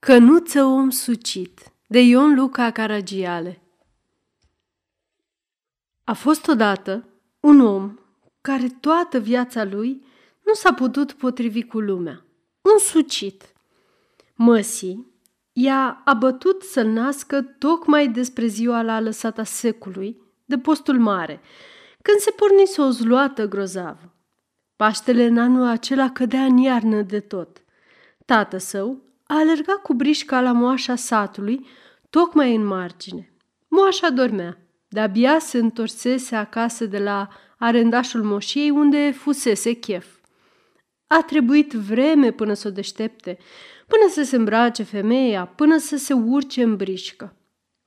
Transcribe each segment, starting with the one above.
Cănuță om sucit de Ion Luca Caragiale A fost odată un om care toată viața lui nu s-a putut potrivi cu lumea. Un sucit. Măsii i-a abătut să nască tocmai despre ziua la lăsata secului, de postul mare, când se pornise o zluată grozavă. Paștele în anul acela cădea în iarnă de tot. Tată său a alergat cu brișca la moașa satului, tocmai în margine. Moașa dormea, de-abia se întorsese acasă de la arendașul moșiei unde fusese chef. A trebuit vreme până să o deștepte, până să se îmbrace femeia, până să se urce în brișcă.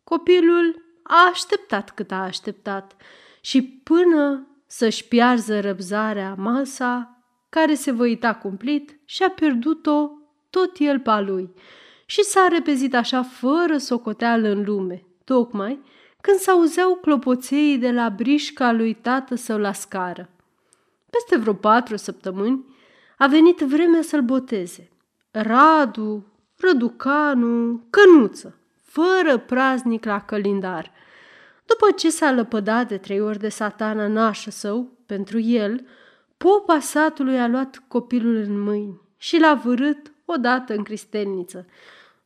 Copilul a așteptat cât a așteptat și până să-și piarză răbzarea masa, care se văita cumplit și a pierdut-o tot el pa lui și s-a repezit așa fără socoteală în lume, tocmai când s-auzeau clopoței de la brișca lui tată său la scară. Peste vreo patru săptămâni a venit vremea să-l boteze. Radu, Răducanu, Cănuță, fără praznic la călindar. După ce s-a lăpădat de trei ori de satana nașă său, pentru el, popa satului a luat copilul în mâini și l-a vârât odată în cristelniță.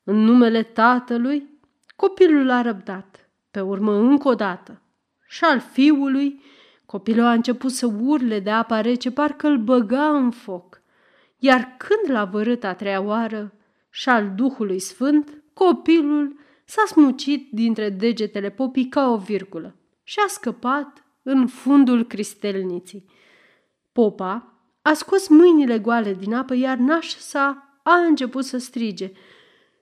În numele tatălui, copilul a răbdat, pe urmă încă o dată. Și al fiului, copilul a început să urle de apa rece, parcă îl băga în foc. Iar când l-a vărât a treia oară, și al Duhului Sfânt, copilul s-a smucit dintre degetele popii ca o virgulă și a scăpat în fundul cristelniții. Popa a scos mâinile goale din apă, iar nașa sa a început să strige.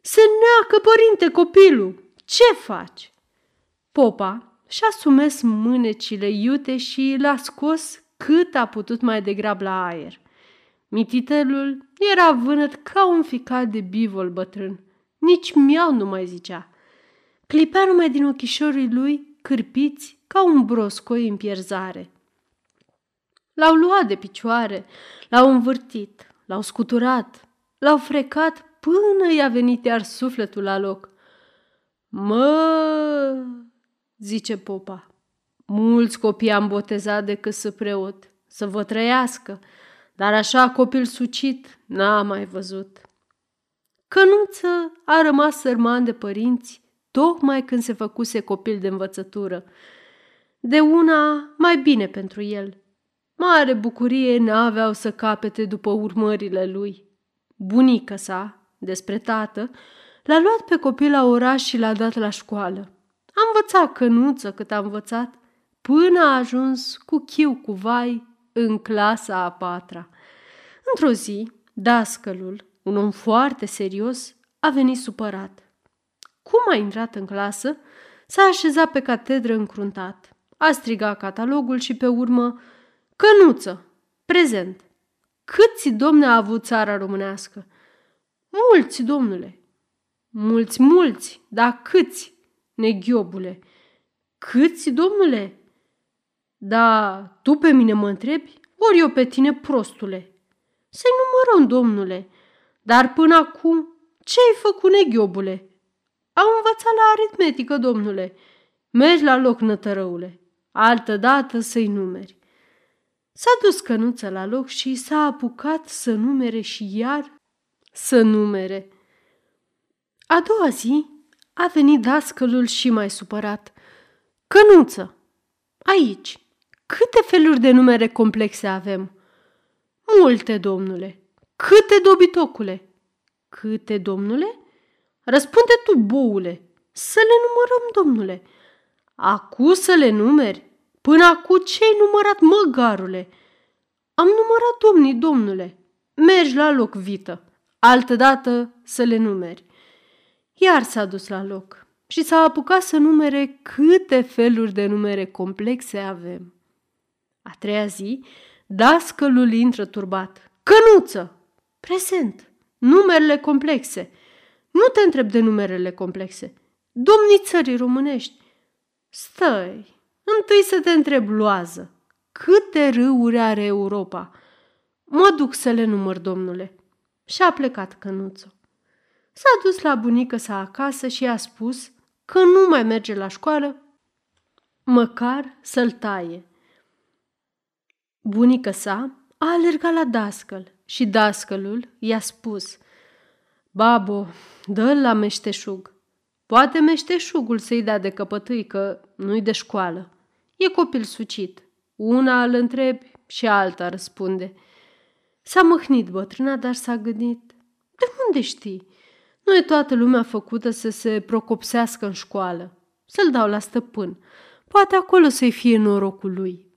Se neacă, părinte, copilul! Ce faci? Popa și-a sumes mânecile iute și l-a scos cât a putut mai degrab la aer. Mititelul era vânăt ca un ficat de bivol bătrân. Nici miau nu mai zicea. Clipea numai din ochișorii lui cârpiți ca un broscoi în pierzare. L-au luat de picioare, l-au învârtit, l-au scuturat, L-au frecat până i-a venit iar sufletul la loc. Mă, zice popa, mulți copii am botezat decât să preot, să vă trăiască, dar așa copil sucit n-am mai văzut. Cănuță a rămas sărman de părinți tocmai când se făcuse copil de învățătură. De una mai bine pentru el. Mare bucurie n-aveau să capete după urmările lui. Bunica sa, despre tată, l-a luat pe copil la oraș și l-a dat la școală. A învățat cănuță cât a învățat, până a ajuns cu chiu cu vai în clasa a patra. Într-o zi, dascălul, un om foarte serios, a venit supărat. Cum a intrat în clasă, s-a așezat pe catedră încruntat. A strigat catalogul și pe urmă, Cănuță, prezent. Câți domne a avut țara românească? Mulți, domnule. Mulți, mulți, dar câți, neghiobule? Câți, domnule? Da, tu pe mine mă întrebi, ori eu pe tine, prostule. Să-i numărăm, domnule. Dar până acum, ce ai făcut, neghiobule? Am învățat la aritmetică, domnule. Mergi la loc, nătărăule. Altă dată să-i numeri. S-a dus cănuță la loc și s-a apucat să numere și iar să numere. A doua zi a venit dascălul și mai supărat. Cănuță, aici, câte feluri de numere complexe avem? Multe, domnule. Câte, dobitocule? Câte, domnule? Răspunde tu, boule. Să le numărăm, domnule. Acu să le numeri? Până acum ce-ai numărat, măgarule? Am numărat, domnii, domnule. Mergi la loc, vită. Altădată să le numeri. Iar s-a dus la loc și s-a apucat să numere câte feluri de numere complexe avem. A treia zi, dascălul intră turbat. Cănuță! Prezent! Numerele complexe! Nu te întreb de numerele complexe. Domnii țării românești! Stai, Întâi să te întreb, Loază, câte râuri are Europa? Mă duc să le număr, domnule. Și a plecat cănuțul. S-a dus la bunică sa acasă și i-a spus că nu mai merge la școală, măcar să-l taie. Bunica sa a alergat la dascăl și dascălul i-a spus Babo, dă-l la meșteșug. Poate meșteșugul să-i dea de căpătâi că nu-i de școală. E copil sucit. Una îl întrebi și alta răspunde. S-a măhnit bătrâna, dar s-a gândit. De unde știi? Nu e toată lumea făcută să se procopsească în școală. Să-l dau la stăpân. Poate acolo să-i fie norocul lui.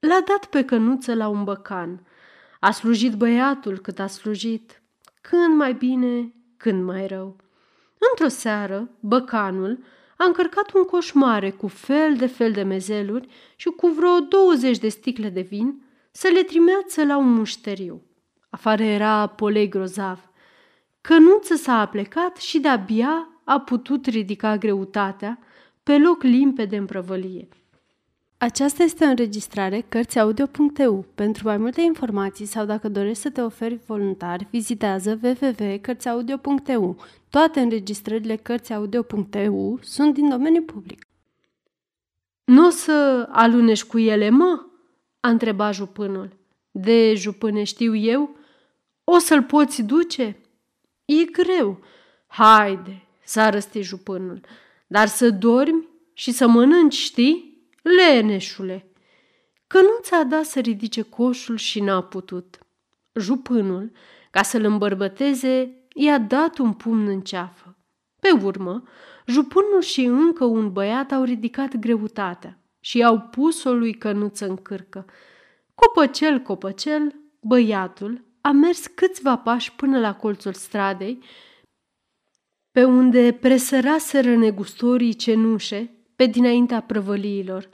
L-a dat pe cănuță la un băcan. A slujit băiatul cât a slujit. Când mai bine, când mai rău. Într-o seară, băcanul a încărcat un coș mare cu fel de fel de mezeluri și cu vreo 20 de sticle de vin să le trimeață la un mușteriu. Afară era polei grozav. Cănuță s-a aplecat și de-abia a putut ridica greutatea pe loc limpede în prăvălie. Aceasta este o înregistrare Cărțiaudio.eu. Pentru mai multe informații sau dacă dorești să te oferi voluntar, vizitează www.cărțiaudio.eu. Toate înregistrările Cărțiaudio.eu sunt din domeniu public. Nu o să alunești cu ele, mă?" a întrebat jupânul. De jupâne știu eu? O să-l poți duce?" E greu." Haide," s-a răstit jupânul, dar să dormi și să mănânci, știi?" Leneșule! Că nu ți-a dat să ridice coșul și n-a putut. Jupânul, ca să-l îmbărbăteze, i-a dat un pumn în ceafă. Pe urmă, jupânul și încă un băiat au ridicat greutatea și i-au pus-o lui cănuță în cârcă. Copăcel, copăcel, băiatul a mers câțiva pași până la colțul stradei, pe unde presăraseră negustorii cenușe pe dinaintea prăvăliilor,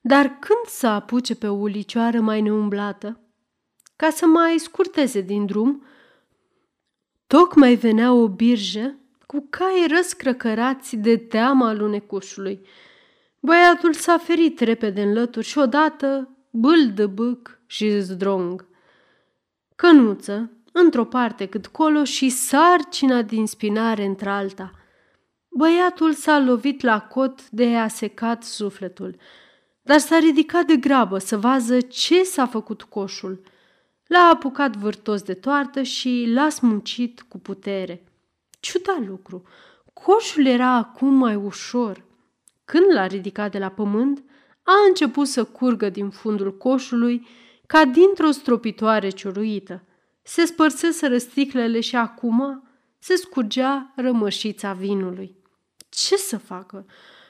dar când să apuce pe o ulicioară mai neumblată, ca să mai scurteze din drum, tocmai venea o birjă cu cai răscrăcărați de teama alunecușului. Băiatul s-a ferit repede în lături și odată bâldă bâc și zdrong. Cănuță, într-o parte cât colo și sarcina din spinare într-alta – Băiatul s-a lovit la cot de a secat sufletul, dar s-a ridicat de grabă să vază ce s-a făcut coșul. L-a apucat vârtos de toartă și l-a smuncit cu putere. Ciuda lucru, coșul era acum mai ușor. Când l-a ridicat de la pământ, a început să curgă din fundul coșului ca dintr-o stropitoare ciuruită. Se spărseseră sticlele și acum se scurgea rămășița vinului. Ce să facă?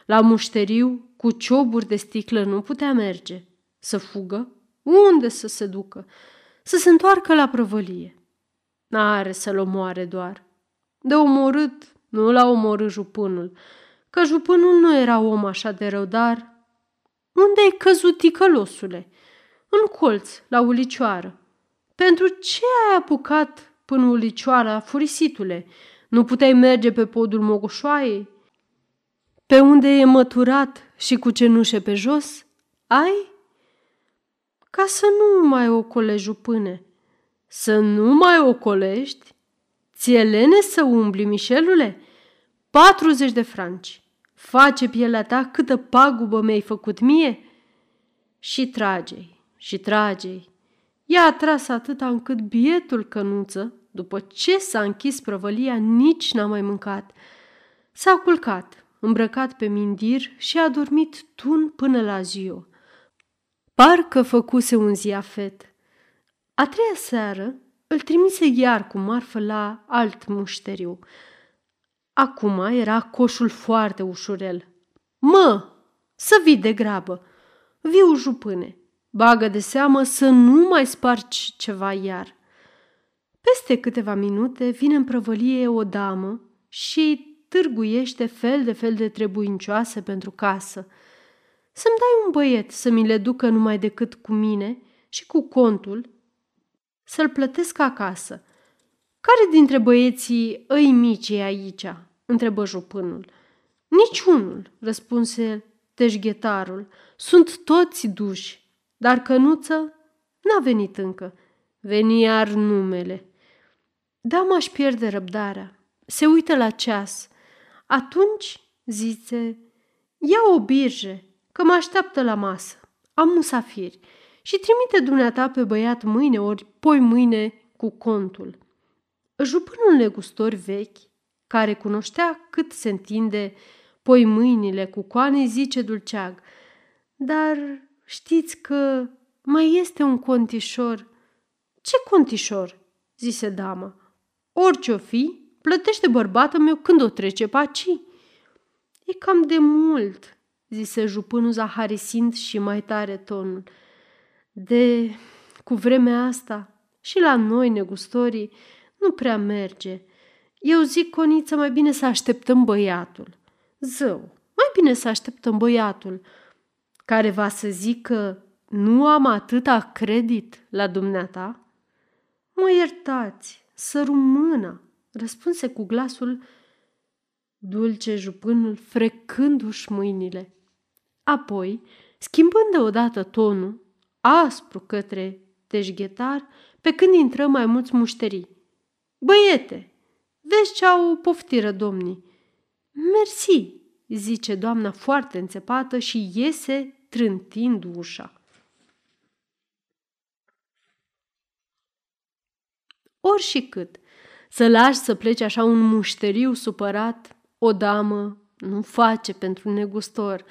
La mușteriu, cu cioburi de sticlă, nu putea merge. Să fugă? Unde să se ducă? Să se întoarcă la prăvălie. N-are să-l omoare doar. De omorât, nu l-a omorât jupânul, că jupânul nu era om așa de rău, dar... Unde ai căzut, ticălosule? În colț, la ulicioară. Pentru ce ai apucat până ulicioara, furisitule? Nu puteai merge pe podul mogoșoaiei? Pe unde e măturat și cu cenușe pe jos, ai? Ca să nu mai ocolești jupâne. Să nu mai ocolești? Ție lene să umbli, Mișelule? 40 de franci. Face pielea ta câtă pagubă mi-ai făcut mie? Și tragei, și tragei. Ea a tras atâta încât bietul cănuță, după ce s-a închis prăvălia, nici n-a mai mâncat. S-a culcat, îmbrăcat pe mindir și a dormit tun până la ziua. Parcă făcuse un ziafet. A treia seară îl trimise iar cu marfă la alt mușteriu. Acum era coșul foarte ușurel. Mă, să vii de grabă! Viu jupâne, bagă de seamă să nu mai spargi ceva iar. Peste câteva minute vine în prăvălie o damă și târguiește fel de fel de trebuincioase pentru casă. Să-mi dai un băiet să mi le ducă numai decât cu mine și cu contul, să-l plătesc acasă. Care dintre băieții îi mici e aici?" întrebă jupânul. Niciunul, răspunse teșghetarul. Sunt toți duși, dar cănuță n-a venit încă. Veni iar numele. Da, m-aș pierde răbdarea se uită la ceas. Atunci, zice, ia o birje, că mă așteaptă la masă. Am musafiri și trimite dumneata pe băiat mâine ori poi mâine cu contul. Jupânul negustor vechi, care cunoștea cât se întinde poi mâinile cu coane, zice dulceag, dar știți că mai este un contișor. Ce contișor? zise dama. Orice o fi, plătește bărbatul meu când o trece paci. E cam de mult, zise jupânul zaharisind și mai tare tonul. De cu vremea asta și la noi, negustorii, nu prea merge. Eu zic, Coniță, mai bine să așteptăm băiatul. Zău, mai bine să așteptăm băiatul, care va să zică, nu am atâta credit la dumneata? Mă iertați, sărumâna, răspunse cu glasul dulce jupânul frecându-și mâinile. Apoi, schimbând deodată tonul, aspru către deșghetar, pe când intră mai mulți mușterii. Băiete, vezi ce au poftiră domnii. Mersi, zice doamna foarte înțepată și iese trântind ușa. Ori și cât, să lași să plece așa un mușteriu supărat, o damă nu face pentru negustor.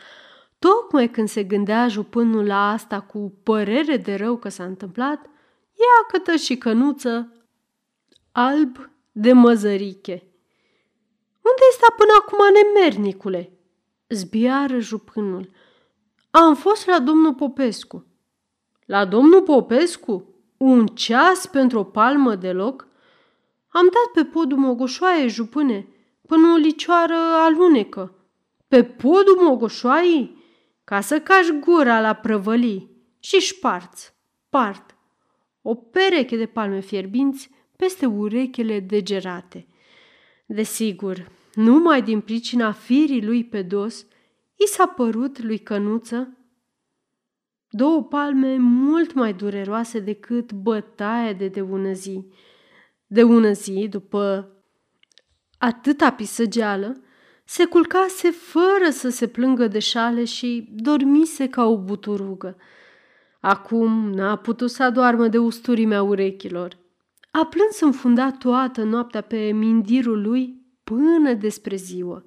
Tocmai când se gândea jupânul la asta cu părere de rău că s-a întâmplat, ia cătă și cănuță alb de măzăriche. Unde este până acum nemernicule? Zbiară jupânul. Am fost la domnul Popescu. La domnul Popescu? Un ceas pentru o palmă de loc? Am dat pe podul mogoșoaie, jupâne, până o licioară alunecă. Pe podul mogoșoaii? Ca să cași gura la prăvălii și șparți, part, o pereche de palme fierbinți peste urechile degerate. Desigur, numai din pricina firii lui pe dos, i s-a părut lui Cănuță două palme mult mai dureroase decât bătaia de de ună zi. De ună zi, după atâta pisăgeală, se culcase fără să se plângă de șale și dormise ca o buturugă. Acum n-a putut să adoarmă de usturimea urechilor. A plâns înfundat toată noaptea pe mindirul lui până despre ziua.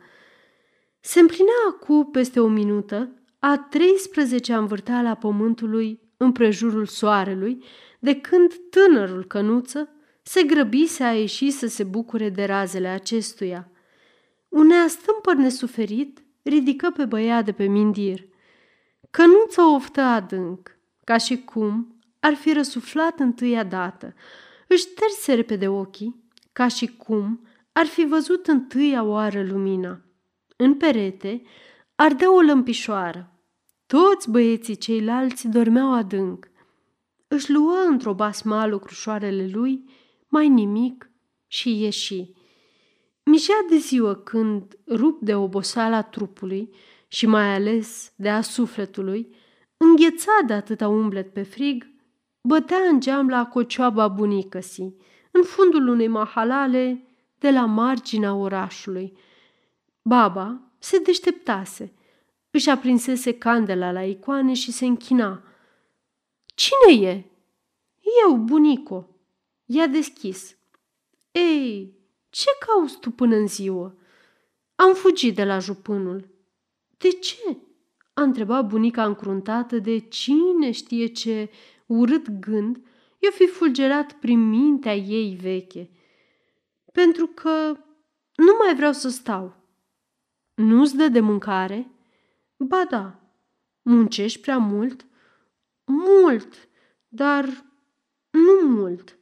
Se împlinea acum peste o minută a 13-a învârteala pământului împrejurul soarelui, de când tânărul cănuță se grăbise a ieși să se bucure de razele acestuia. Un neastâmpăr nesuferit ridică pe băiat de pe mindir. Cănuță oftă adânc, ca și cum ar fi răsuflat întâia dată. Își șterse repede ochii, ca și cum ar fi văzut întâia oară lumina. În perete ardea o lămpișoară. Toți băieții ceilalți dormeau adânc. Își luă într-o basmală crușoarele lui, mai nimic și ieși. Mișea de ziua când, rup de oboseala trupului și mai ales de a sufletului, înghețat de atâta umblet pe frig, bătea în geam la cocioaba bunicăsii, în fundul unei mahalale de la marginea orașului. Baba se deșteptase, își aprinsese candela la icoane și se închina. Cine e?" Eu, bunico." I-a deschis. Ei, ce cauți tu până în ziua?" Am fugit de la jupânul." De ce?" a întrebat bunica încruntată de cine știe ce urât gând i-o fi fulgerat prin mintea ei veche. Pentru că nu mai vreau să stau. Nu-ți dă de mâncare? Ba da. Muncești prea mult? Mult, dar nu mult.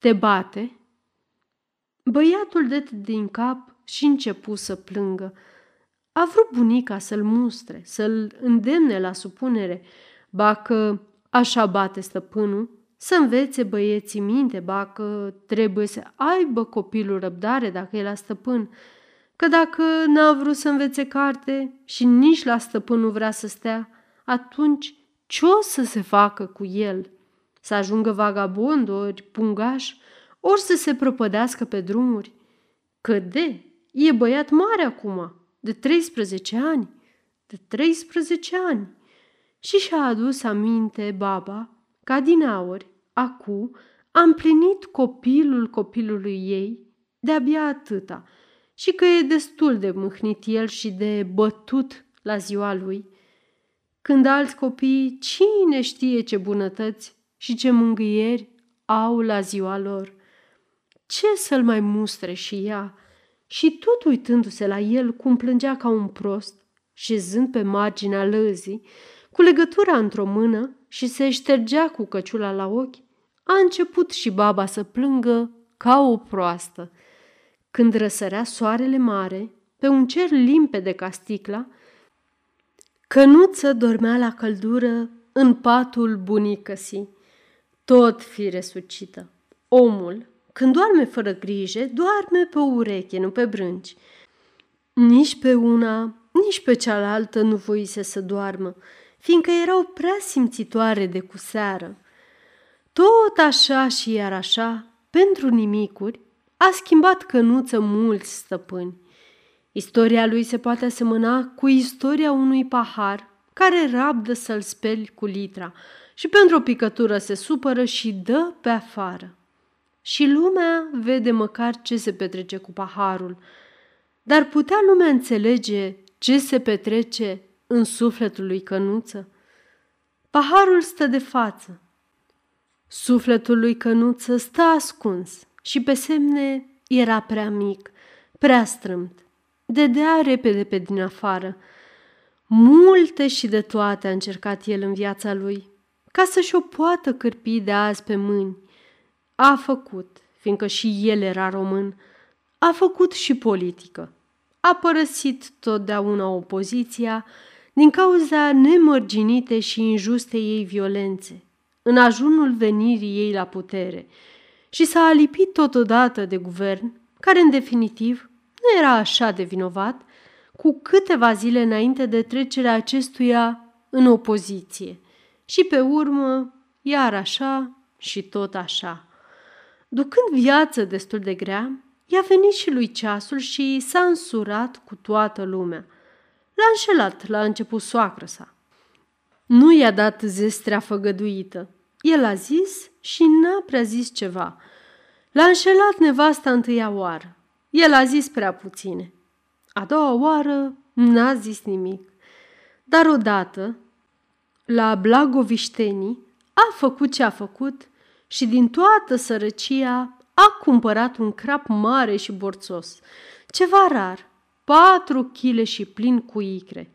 Te bate? Băiatul de din cap și începu să plângă. A vrut bunica să-l mustre, să-l îndemne la supunere, ba că așa bate stăpânul, să învețe băieții minte, ba că trebuie să aibă copilul răbdare dacă e la stăpân, că dacă n-a vrut să învețe carte și nici la stăpân nu vrea să stea, atunci ce o să se facă cu el? Să ajungă vagabond ori pungaș, ori să se prăpădească pe drumuri? Căde, e băiat mare acum, de 13 ani. De 13 ani. Și și-a adus aminte baba ca din aur, acu, a împlinit copilul copilului ei de-abia atâta și că e destul de mâhnit el și de bătut la ziua lui. Când alți copii, cine știe ce bunătăți și ce mângâieri au la ziua lor. Ce să-l mai mustre și ea? Și tot uitându-se la el cum plângea ca un prost, șezând pe marginea lăzii, cu legătura într-o mână și se ștergea cu căciula la ochi, a început și baba să plângă ca o proastă. Când răsărea soarele mare, pe un cer limpede ca sticla, cănuță dormea la căldură în patul bunicăsii, tot fi resucită. Omul, când doarme fără grijă, doarme pe o ureche, nu pe brânci. Nici pe una, nici pe cealaltă nu voise să doarmă, fiindcă erau prea simțitoare de cu seară. Tot așa și iar așa, pentru nimicuri, a schimbat cănuță mulți stăpâni. Istoria lui se poate asemăna cu istoria unui pahar care rabdă să-l speli cu litra și pentru o picătură se supără și dă pe afară. Și lumea vede măcar ce se petrece cu paharul, dar putea lumea înțelege ce se petrece în sufletul lui Cănuță? Paharul stă de față. Sufletul lui Cănuță stă ascuns și pe semne era prea mic, prea strâmt. Dedea repede pe din afară. Multe și de toate a încercat el în viața lui, ca să-și o poată cârpi de azi pe mâini. A făcut, fiindcă și el era român, a făcut și politică. A părăsit totdeauna opoziția din cauza nemărginite și injuste ei violențe, în ajunul venirii ei la putere, și s-a alipit totodată de guvern, care în definitiv nu era așa de vinovat, cu câteva zile înainte de trecerea acestuia în opoziție. Și pe urmă, iar așa și tot așa. Ducând viață destul de grea, i-a venit și lui ceasul și s-a însurat cu toată lumea – L-a înșelat la început soacră sa. Nu i-a dat zestrea făgăduită. El a zis și n-a prea zis ceva. L-a înșelat nevasta întâia oară. El a zis prea puține. A doua oară n-a zis nimic. Dar odată, la Blagoviștenii, a făcut ce a făcut și din toată sărăcia a cumpărat un crap mare și borțos, ceva rar, patru chile și plin cu icre.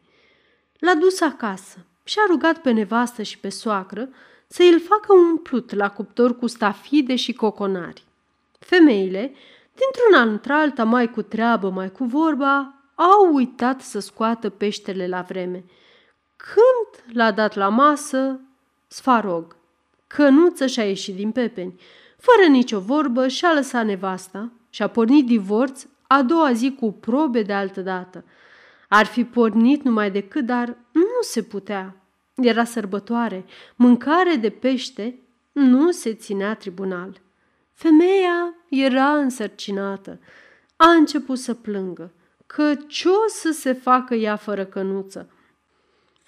L-a dus acasă și a rugat pe nevastă și pe soacră să îl facă un plut la cuptor cu stafide și coconari. Femeile, dintr-un an într-alta, mai cu treabă, mai cu vorba, au uitat să scoată peștele la vreme. Când l-a dat la masă, sfarog, cănuță și-a ieșit din pepeni, fără nicio vorbă și-a lăsat nevasta și-a pornit divorț a doua zi cu probe de altă dată. Ar fi pornit numai decât, dar nu se putea. Era sărbătoare, mâncare de pește, nu se ținea tribunal. Femeia era însărcinată. A început să plângă, că ce o să se facă ea fără cănuță.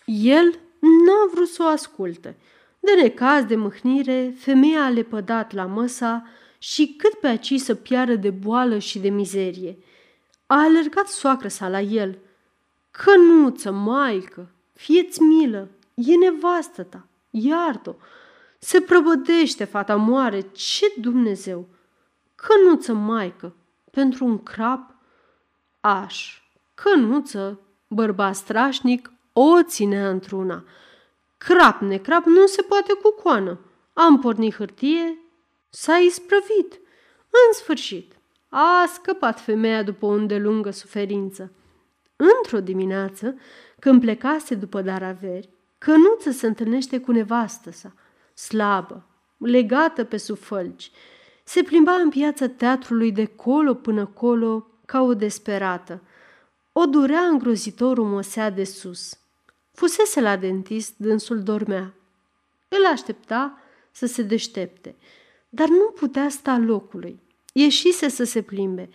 El n-a vrut să o asculte. De necaz, de mâhnire, femeia a lepădat la măsa și cât pe aci să piară de boală și de mizerie. A alergat soacră sa la el. Cănuță, maică, fieți milă, e nevastă ta, iartă Se prăbădește, fata moare, ce Dumnezeu! Cănuță, maică, pentru un crap? Aș, cănuță, bărbat strașnic, o ținea într-una. Crap, necrap, nu se poate cu coană. Am pornit hârtie, S-a isprăvit. În sfârșit, a scăpat femeia după o îndelungă suferință. Într-o dimineață, când plecase după daraveri, cănuță se întâlnește cu nevastă sa, slabă, legată pe sufălci. Se plimba în piața teatrului de colo până colo ca o desperată. O durea îngrozitor umosea de sus. Fusese la dentist, dânsul dormea. Îl aștepta să se deștepte – dar nu putea sta locului. Ieșise să se plimbe.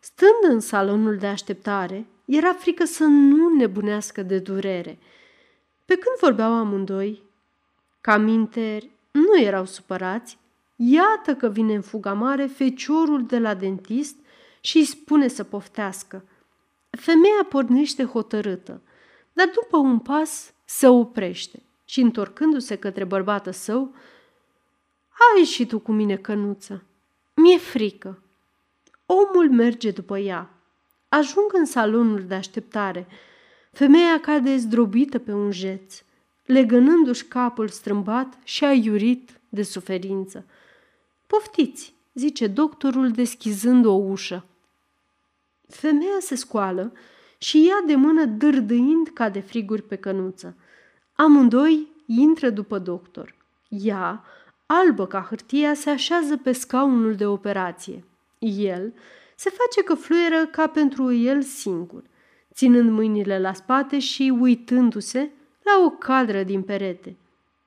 Stând în salonul de așteptare, era frică să nu nebunească de durere. Pe când vorbeau amândoi, ca minteri nu erau supărați, iată că vine în fuga mare feciorul de la dentist și îi spune să poftească. Femeia pornește hotărâtă, dar după un pas se oprește și, întorcându-se către bărbată său, Hai și tu cu mine, cănuță, mi-e frică. Omul merge după ea. Ajung în salonul de așteptare. Femeia cade zdrobită pe un jeț, legănându-și capul strâmbat și aiurit de suferință. Poftiți, zice doctorul deschizând o ușă. Femeia se scoală și ia de mână dârdâind ca de friguri pe cănuță. Amândoi intră după doctor. Ea, albă ca hârtia, se așează pe scaunul de operație. El se face că fluieră ca pentru el singur, ținând mâinile la spate și uitându-se la o cadră din perete.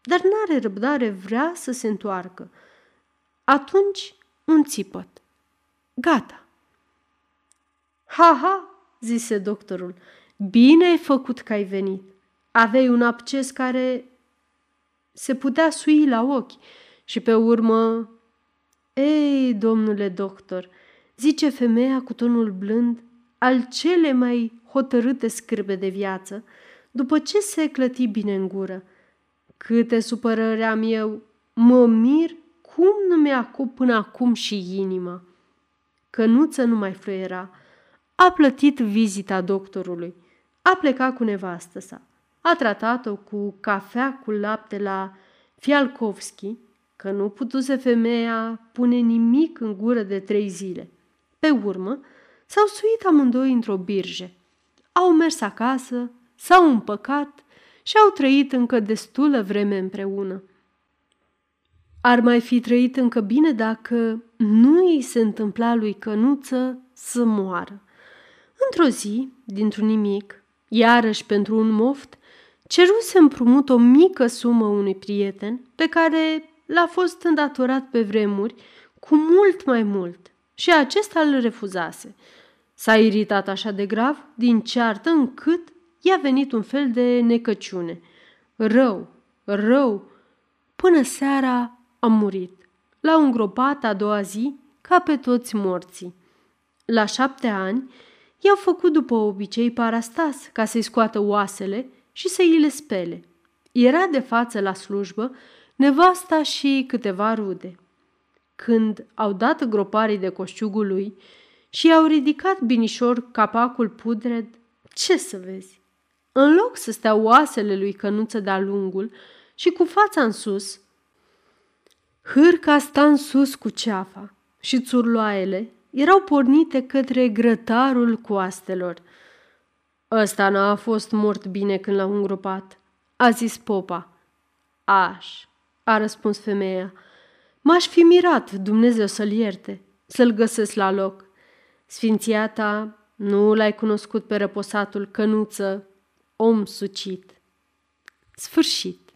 Dar n-are răbdare, vrea să se întoarcă. Atunci un țipăt. Gata. Ha, ha, zise doctorul, bine ai făcut că ai venit. Aveai un abces care se putea sui la ochi și pe urmă... Ei, domnule doctor, zice femeia cu tonul blând al cele mai hotărâte scârbe de viață, după ce se clăti bine în gură. Câte supărări am eu, mă mir cum nu mi-a până acum și inima. Cănuță nu mai fluiera. A plătit vizita doctorului. A plecat cu nevastă sa. A tratat-o cu cafea cu lapte la Fialkovski, că nu putuse femeia pune nimic în gură de trei zile. Pe urmă, s-au suit amândoi într-o birje. Au mers acasă, s-au împăcat și au trăit încă destulă vreme împreună. Ar mai fi trăit încă bine dacă nu îi se întâmpla lui Cănuță să moară. Într-o zi, dintr-un nimic, iarăși pentru un moft, ceruse împrumut o mică sumă unui prieten pe care l-a fost îndatorat pe vremuri cu mult mai mult și acesta îl refuzase. S-a iritat așa de grav din ceartă încât i-a venit un fel de necăciune. Rău, rău, până seara a murit. L-au îngropat a doua zi ca pe toți morții. La șapte ani, i-au făcut după obicei parastas ca să-i scoată oasele și să îi le spele. Era de față la slujbă nevasta și câteva rude. Când au dat groparii de coșciugul lui și i-au ridicat binișor capacul pudred, ce să vezi? În loc să stea oasele lui cănuță de-a lungul și cu fața în sus, hârca sta în sus cu ceafa și țurloaiele erau pornite către grătarul coastelor. Ăsta n-a fost mort bine când l-au îngropat, a zis popa. Aș, a răspuns femeia. M-aș fi mirat, Dumnezeu să-l ierte, să-l găsesc la loc. Sfinția ta, nu l-ai cunoscut pe răposatul cănuță, om sucit. Sfârșit.